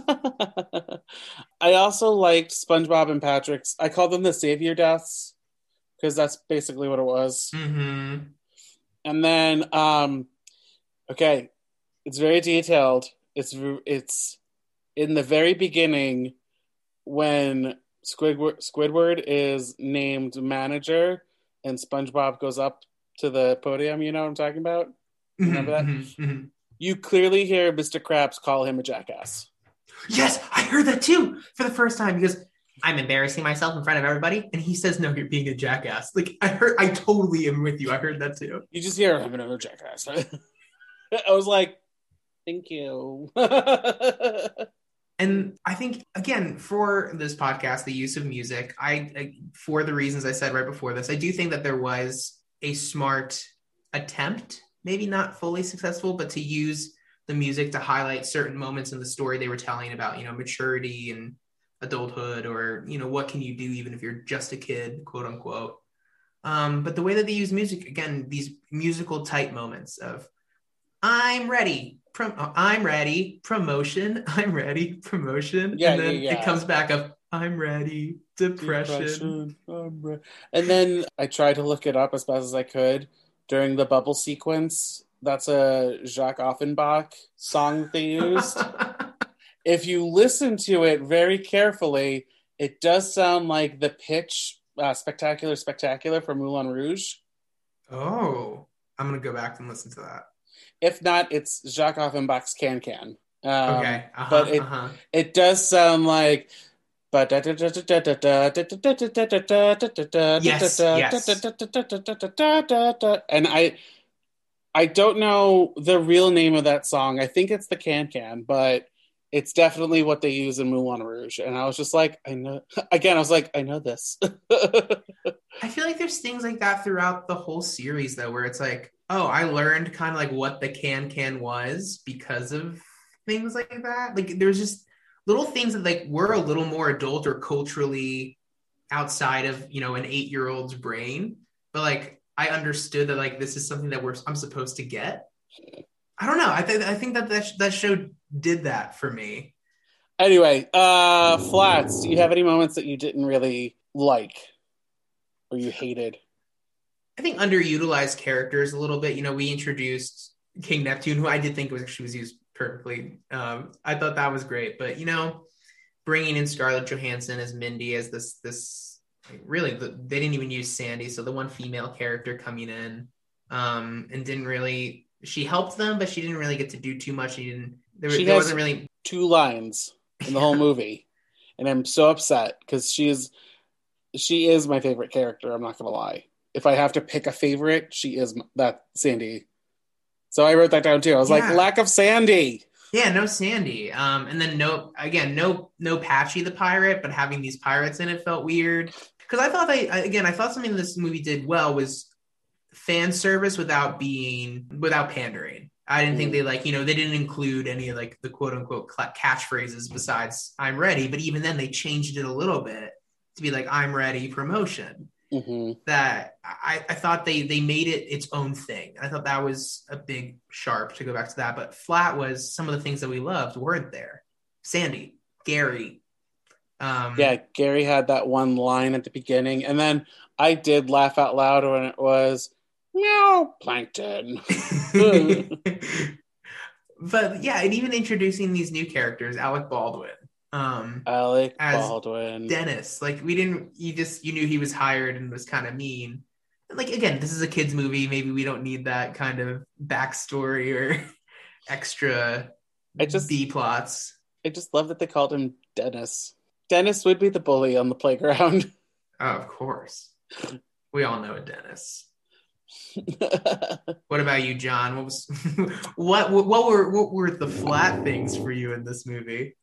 I also liked SpongeBob and Patrick's. I call them the savior deaths because that's basically what it was. hmm And then, um, okay, it's very detailed. It's it's in the very beginning when Squidward Squidward is named manager and SpongeBob goes up to the podium. You know what I'm talking about? Remember that? Mhm, mhm. You clearly hear Mr. Krabs call him a jackass. Yes, I heard that too for the first time because I'm embarrassing myself in front of everybody, and he says, "No, you're being a jackass." Like I heard, I totally am with you. I heard that too. You just hear him being a jackass. I was like, thank you. And I think again for this podcast, the use of music, I, I for the reasons I said right before this, I do think that there was a smart attempt, maybe not fully successful, but to use the music to highlight certain moments in the story they were telling about, you know, maturity and adulthood, or you know, what can you do even if you're just a kid, quote unquote. Um, but the way that they use music, again, these musical type moments of I'm ready. Prom- I'm ready. Promotion. I'm ready. Promotion. Yeah, and then yeah, yeah. it comes back up, I'm ready. Depression. Depression. I'm re- And then I tried to look it up as best as I could during the bubble sequence. That's a Jacques Offenbach song that they used. if you listen to it very carefully, it does sound like the pitch uh, Spectacular Spectacular from Moulin Rouge. oh, I'm gonna go back and listen to that. If not, it's Jacques Offenbach's Can Can. Um, Okay. Uh-huh, but it- uh-huh. It does sound like. Yes, yes. And I, I don't know the real name of that song. I think it's the Can Can, but it's definitely what they use in Moulin Rouge. And I was just like, I know. Again, I was like, I know this. I feel like there's things like that throughout the whole series though, where it's like, oh, I learned kind of like what the can can was because of things like that. Like there's just little things that like were a little more adult or culturally outside of you know an eight year old's brain, but like I understood that like this is something that we're I'm supposed to get. I don't know. I think I think that that, sh- that show did that for me. anyway, uh, Flats, do you have any moments that you didn't really like or you hated? I think underutilized characters a little bit. You know, we introduced King Neptune, who I did think was actually was used perfectly. Um, I thought that was great, but you know, bringing in Scarlett Johansson as Mindy as this this like, really the, they didn't even use Sandy, so the one female character coming in um, and didn't really she helped them, but she didn't really get to do too much. She didn't. There, She there has- wasn't really. Two lines in the whole movie, and I'm so upset because she's she is my favorite character. I'm not gonna lie. If I have to pick a favorite, she is that Sandy. So I wrote that down too. I was Yeah. like, lack of Sandy. Yeah, no Sandy. Um, and then no again, no no Patchy the pirate, but having these pirates in it felt weird. Because I thought they I- again, I thought something this movie did well was fan service without being without pandering. I didn't think they like you know they didn't include any of like the quote unquote catchphrases besides "I'm ready," but even then they changed it a little bit to be like "I'm ready" promotion. Hmm That I, I thought they they made it its own thing. I thought that was a big sharp to go back to that. But flat was some of the things that we loved weren't there. Sandy, Gary, um, Yeah, Gary had that one line at the beginning, and then I did laugh out loud when it was meow plankton. but yeah, and even introducing these new characters, Alec Baldwin, um, Alec As Baldwin. Dennis. Like we didn't, you just you knew he was hired and was kind of mean. Like again, this is a kids movie. Maybe we don't need that kind of backstory or extra I just B plots. I just love that they called him Dennis. Dennis would be the bully on the playground. Oh, of course, we all know a Dennis. What about you, John? What was what what were what were the flat things for you in this movie?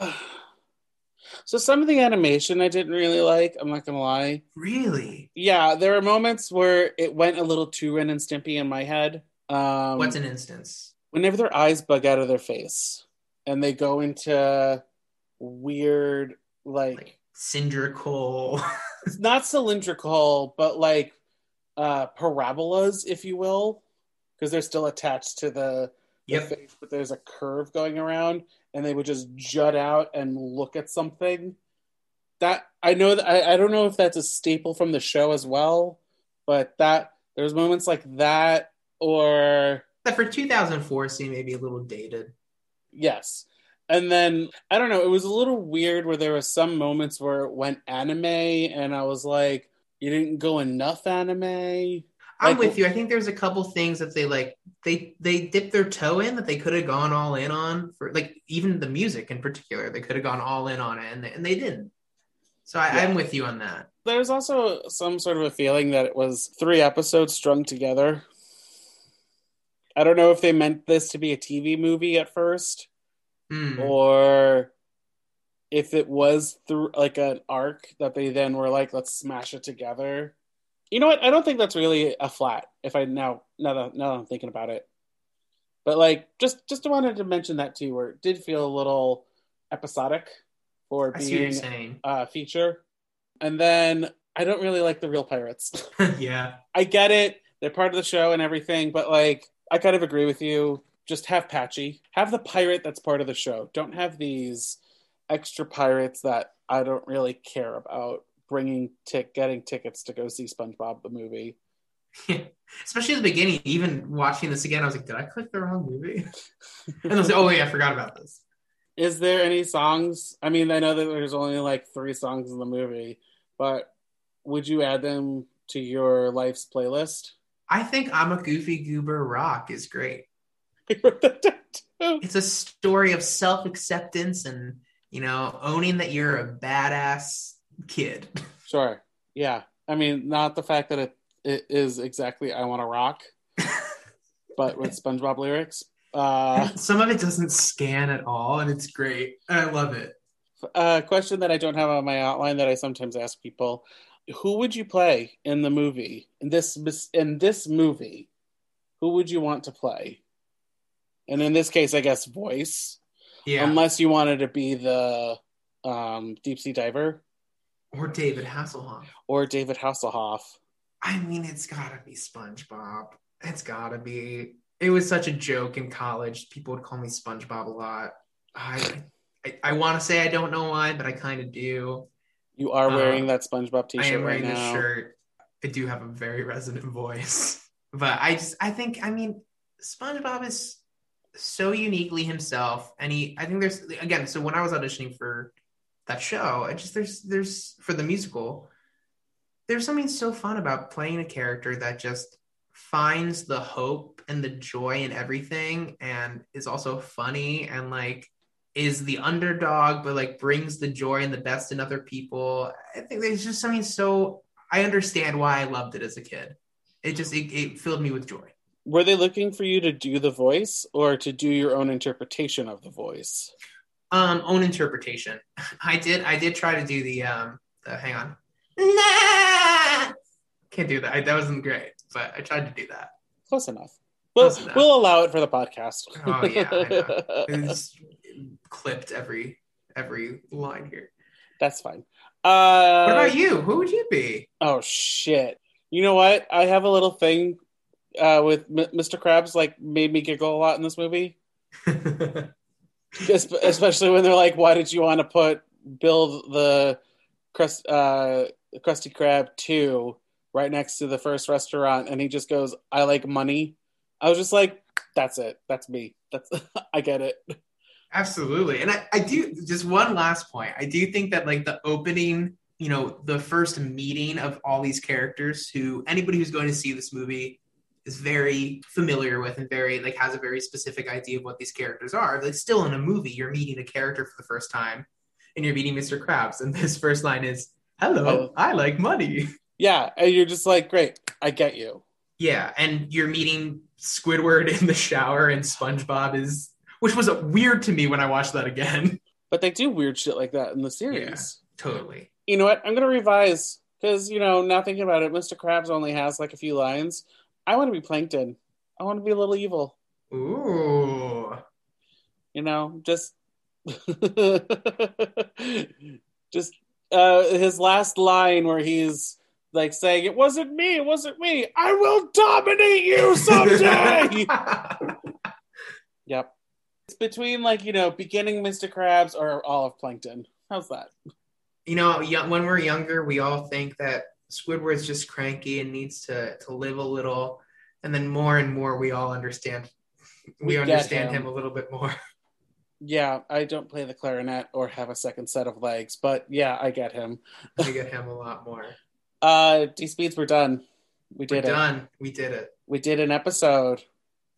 so some of the animation I didn't really like. I'm not gonna lie. Really? Yeah, there were moments where it went a little too Ren and Stimpy in my head. Um, What's an instance? whenever their eyes bug out of their face and they go into weird, like, Like cylindrical. not cylindrical, but like uh parabolas, if you will, because they're still attached to the, the face, but there's a curve going around, and they would just jut out and look at something. That I know that I, I don't know if that's a staple from the show as well, but that there's moments like that, or That for 2004 seemed maybe a little dated. Yes. And then I don't know, it was a little weird where there were some moments where it went anime and I was like, you didn't go enough anime. I'm Like- with you. I think there's a couple things that they like they they dipped their toe in that they could have gone all in on for like even the music in particular. They could have gone all in on it and they, and they didn't. So I, Yeah. I'm with you on that. There's also some sort of a feeling that it was three episodes strung together. I don't know if they meant this to be a TV movie at first Hmm. or if it was through like an arc that they then were like, let's smash it together. You know what? I don't think that's really a flat. If I now now that, now that I'm thinking about it, but like just just wanted to mention that too, where it did feel a little episodic for I see what you're being a uh, feature, and then I don't really like the real pirates. yeah. I get it; they're part of the show and everything, but like I kind of agree with you. Just have Patchy, have the pirate that's part of the show. Don't have these extra pirates that I don't really care about bringing tick getting tickets to go see SpongeBob the movie. Yeah. Especially the beginning, even watching this again, I was like, did I click the wrong movie? and I was like, oh yeah, I forgot about this. Is there any songs? I mean, I know that there's only like three songs in the movie, but would you add them to your life's playlist? I think I'm a goofy goober rock is great. It's a story of self acceptance and you know owning that you're a badass kid. Sure. Yeah. I mean, not the fact that it, it is exactly I Want to Rock, but with SpongeBob lyrics. Uh, Some of it doesn't scan at all, and it's great. I love it. a question that I don't have on my outline that I sometimes ask people: Who would you play in the movie in this in this movie? Who would you want to play? And in this case, I guess voice, Yeah. unless you wanted to be the um, deep sea diver or David Hasselhoff. or David Hasselhoff. I mean, it's gotta be SpongeBob. It's gotta be. It was such a joke in college. People would call me SpongeBob a lot. I I, I want to say I don't know why, but I kind of do. You are wearing Uh, that SpongeBob T-shirt I am wearing right this shirt. I do have a very resonant voice, but I just I think I mean SpongeBob is so uniquely himself, and he I think there's again. So when I was auditioning for that show. I just there's there's for the musical, there's something so fun about playing a character that just finds the hope and the joy in everything and is also funny and like is the underdog but like brings the joy and the best in other people. I think there's just something so I understand why I loved it as a kid. It just it, it filled me with joy. Were they looking for you to do the voice or to do your own interpretation of the voice? Um, own interpretation. I did. I did try to do the um. The, hang on. Nah! Can't do that. I, that wasn't great, but I tried to do that. Close enough. We'll, Close enough. we'll allow it for the podcast. Oh yeah, It's clipped every every line here. That's fine. Uh, What about you? Who would you be? Oh shit! You know what? I have a little thing uh, with M- Mr. Krabs. Like, made me giggle a lot in this movie, especially when they're like, "Why did you want to put build the crust uh, Krusty two right next to the first restaurant?" And he just goes, "I like money." I was just like, "That's it. That's me. That's I get it." Absolutely. And I, I do just one last point. I do think that like the opening, you know, the first meeting of all these characters who anybody who's going to see this movie is very familiar with and very like has a very specific idea of what these characters are. Like still in a movie, you're meeting a character for the first time and you're meeting Mr. Krabs. And this first line is, Hello, Oh. I like money. Yeah, and you're just like, "Great, I get you." Yeah, and you're meeting Squidward in the shower and SpongeBob is which was weird to me when I watched that again. But they do weird shit like that in the series. Totally. you know what? I'm gonna revise because you know, now thinking about it, Mr. Krabs only has like a few lines. I want to be Plankton. I want to be a little evil. Ooh. You know, just just uh, his last line where he's like saying, "It wasn't me. It wasn't me. I will dominate you someday." yep. It's between like you know, beginning Mr. Krabs or all of Plankton. How's that? you know, when we're younger, we all think that Squidward's just cranky and needs to to live a little, and then more and more we all understand. We, We understand him. him. a little bit more. Yeah, I don't play the clarinet or have a second set of legs, but yeah, I get him. I get him a lot more. Uh, D speeds, we're done. We We're did it. done. We did it. We did an episode.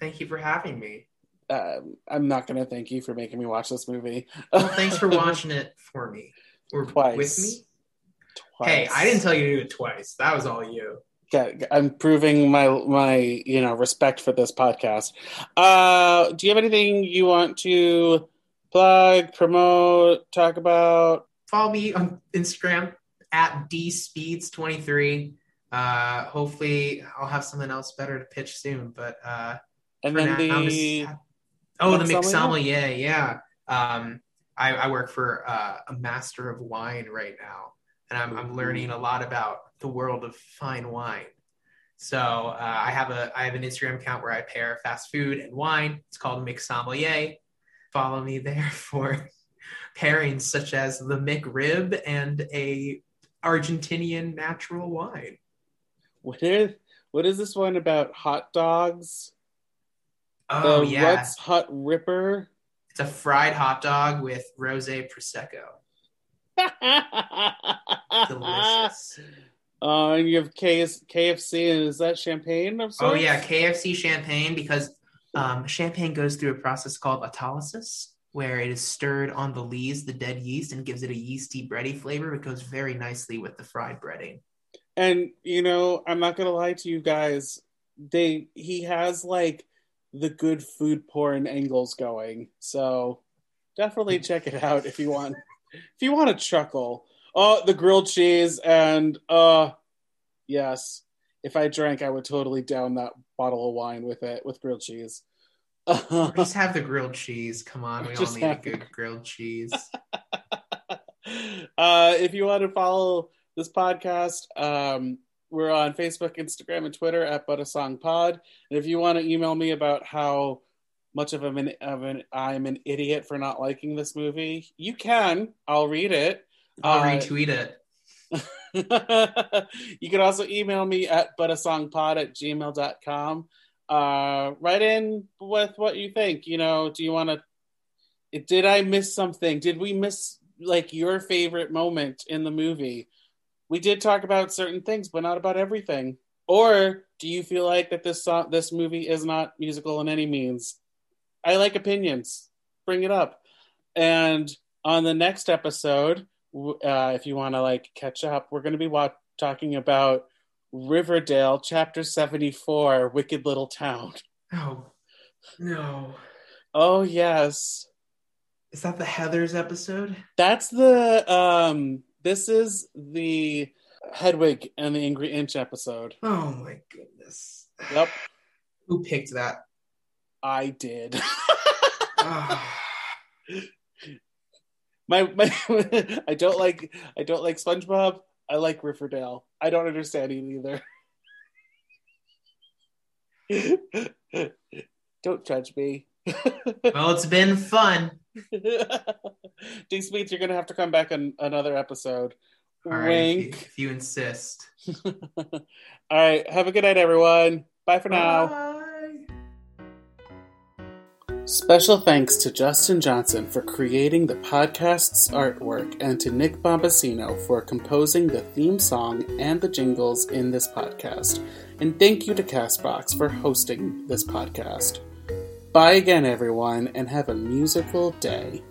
Thank you for having me. Um, I'm not going to thank you for making me watch this movie. Well, thanks for watching it for me or Twice. with me. Twice. Hey, I didn't tell you to do it twice. That was all you. Okay, I'm proving my my you know respect for this podcast. Uh, do you have anything you want to plug, promote, talk about? follow me on Instagram at dspeeds23. Uh, hopefully, I'll have something else better to pitch soon. But uh, And then now, the just- oh, the Mix mix sommelier? sommelier, yeah. Um, I, I work for uh, a master of wine right now, and I'm, I'm learning a lot about the world of fine wine. So uh, I have a I have an Instagram account where I pair fast food and wine. It's called Mix Sommelier. Follow me there for pairings such as the McRib and a Argentinian natural wine. what is what is this one about hot dogs? Oh the yeah, Rutt's Hut Ripper. it's a fried hot dog with rosé prosecco. Delicious. Uh, and you have KS, KFC, and is that champagne? Oh yeah, KFC champagne because um, champagne goes through a process called autolysis, where it is stirred on the lees, the dead yeast, and gives it a yeasty bready flavor. It goes very nicely with the fried breading. And you know, I'm not gonna lie to you guys. They he has like the good food porn angles going. So definitely check it out if you want if you want to chuckle. Oh, the grilled cheese and uh yes. If I drank, I would totally down that bottle of wine with it with grilled cheese. Just have the grilled cheese. Come on, we all need a have good grilled cheese. uh, if you want to follow this podcast, um, we're on Facebook, Instagram, and Twitter at But a Song Pod. And if you want to email me about how much of an, of an I'm an idiot for not liking this movie, you can. I'll read it. I'll Uh, retweet it. you can also email me at butasongpod at gmail.com. Uh, write in with what you think. You know, do you want to? Did I miss something? Did we miss like your favorite moment in the movie? We did talk about certain things, but not about everything. Or do you feel like that this song, this movie is not musical in any means? I like opinions. Bring it up. And on the next episode, uh, if you want to like catch up, we're going to be wa- talking about Riverdale, Chapter Seventy Four, Wicked Little Town. Oh no! Oh yes, is that the Heather's episode? That's the um. This is the Hedwig and the Angry Inch episode. Oh my goodness! Yep. Who picked that? I did. oh. my my I don't like I don't like SpongeBob. I like Riverdale. I don't understand it either. don't judge me. well, it's been fun. D Speeds, you're gonna have to come back on another episode. All right, Wink. If you, if you insist. All right. Have a good night, everyone. Bye for now. Special thanks to Justin Johnson for creating the podcast's artwork and to Nick Bombasino for composing the theme song and the jingles in this podcast. And thank you to Castbox for hosting this podcast. Bye again, everyone, and have a musical day.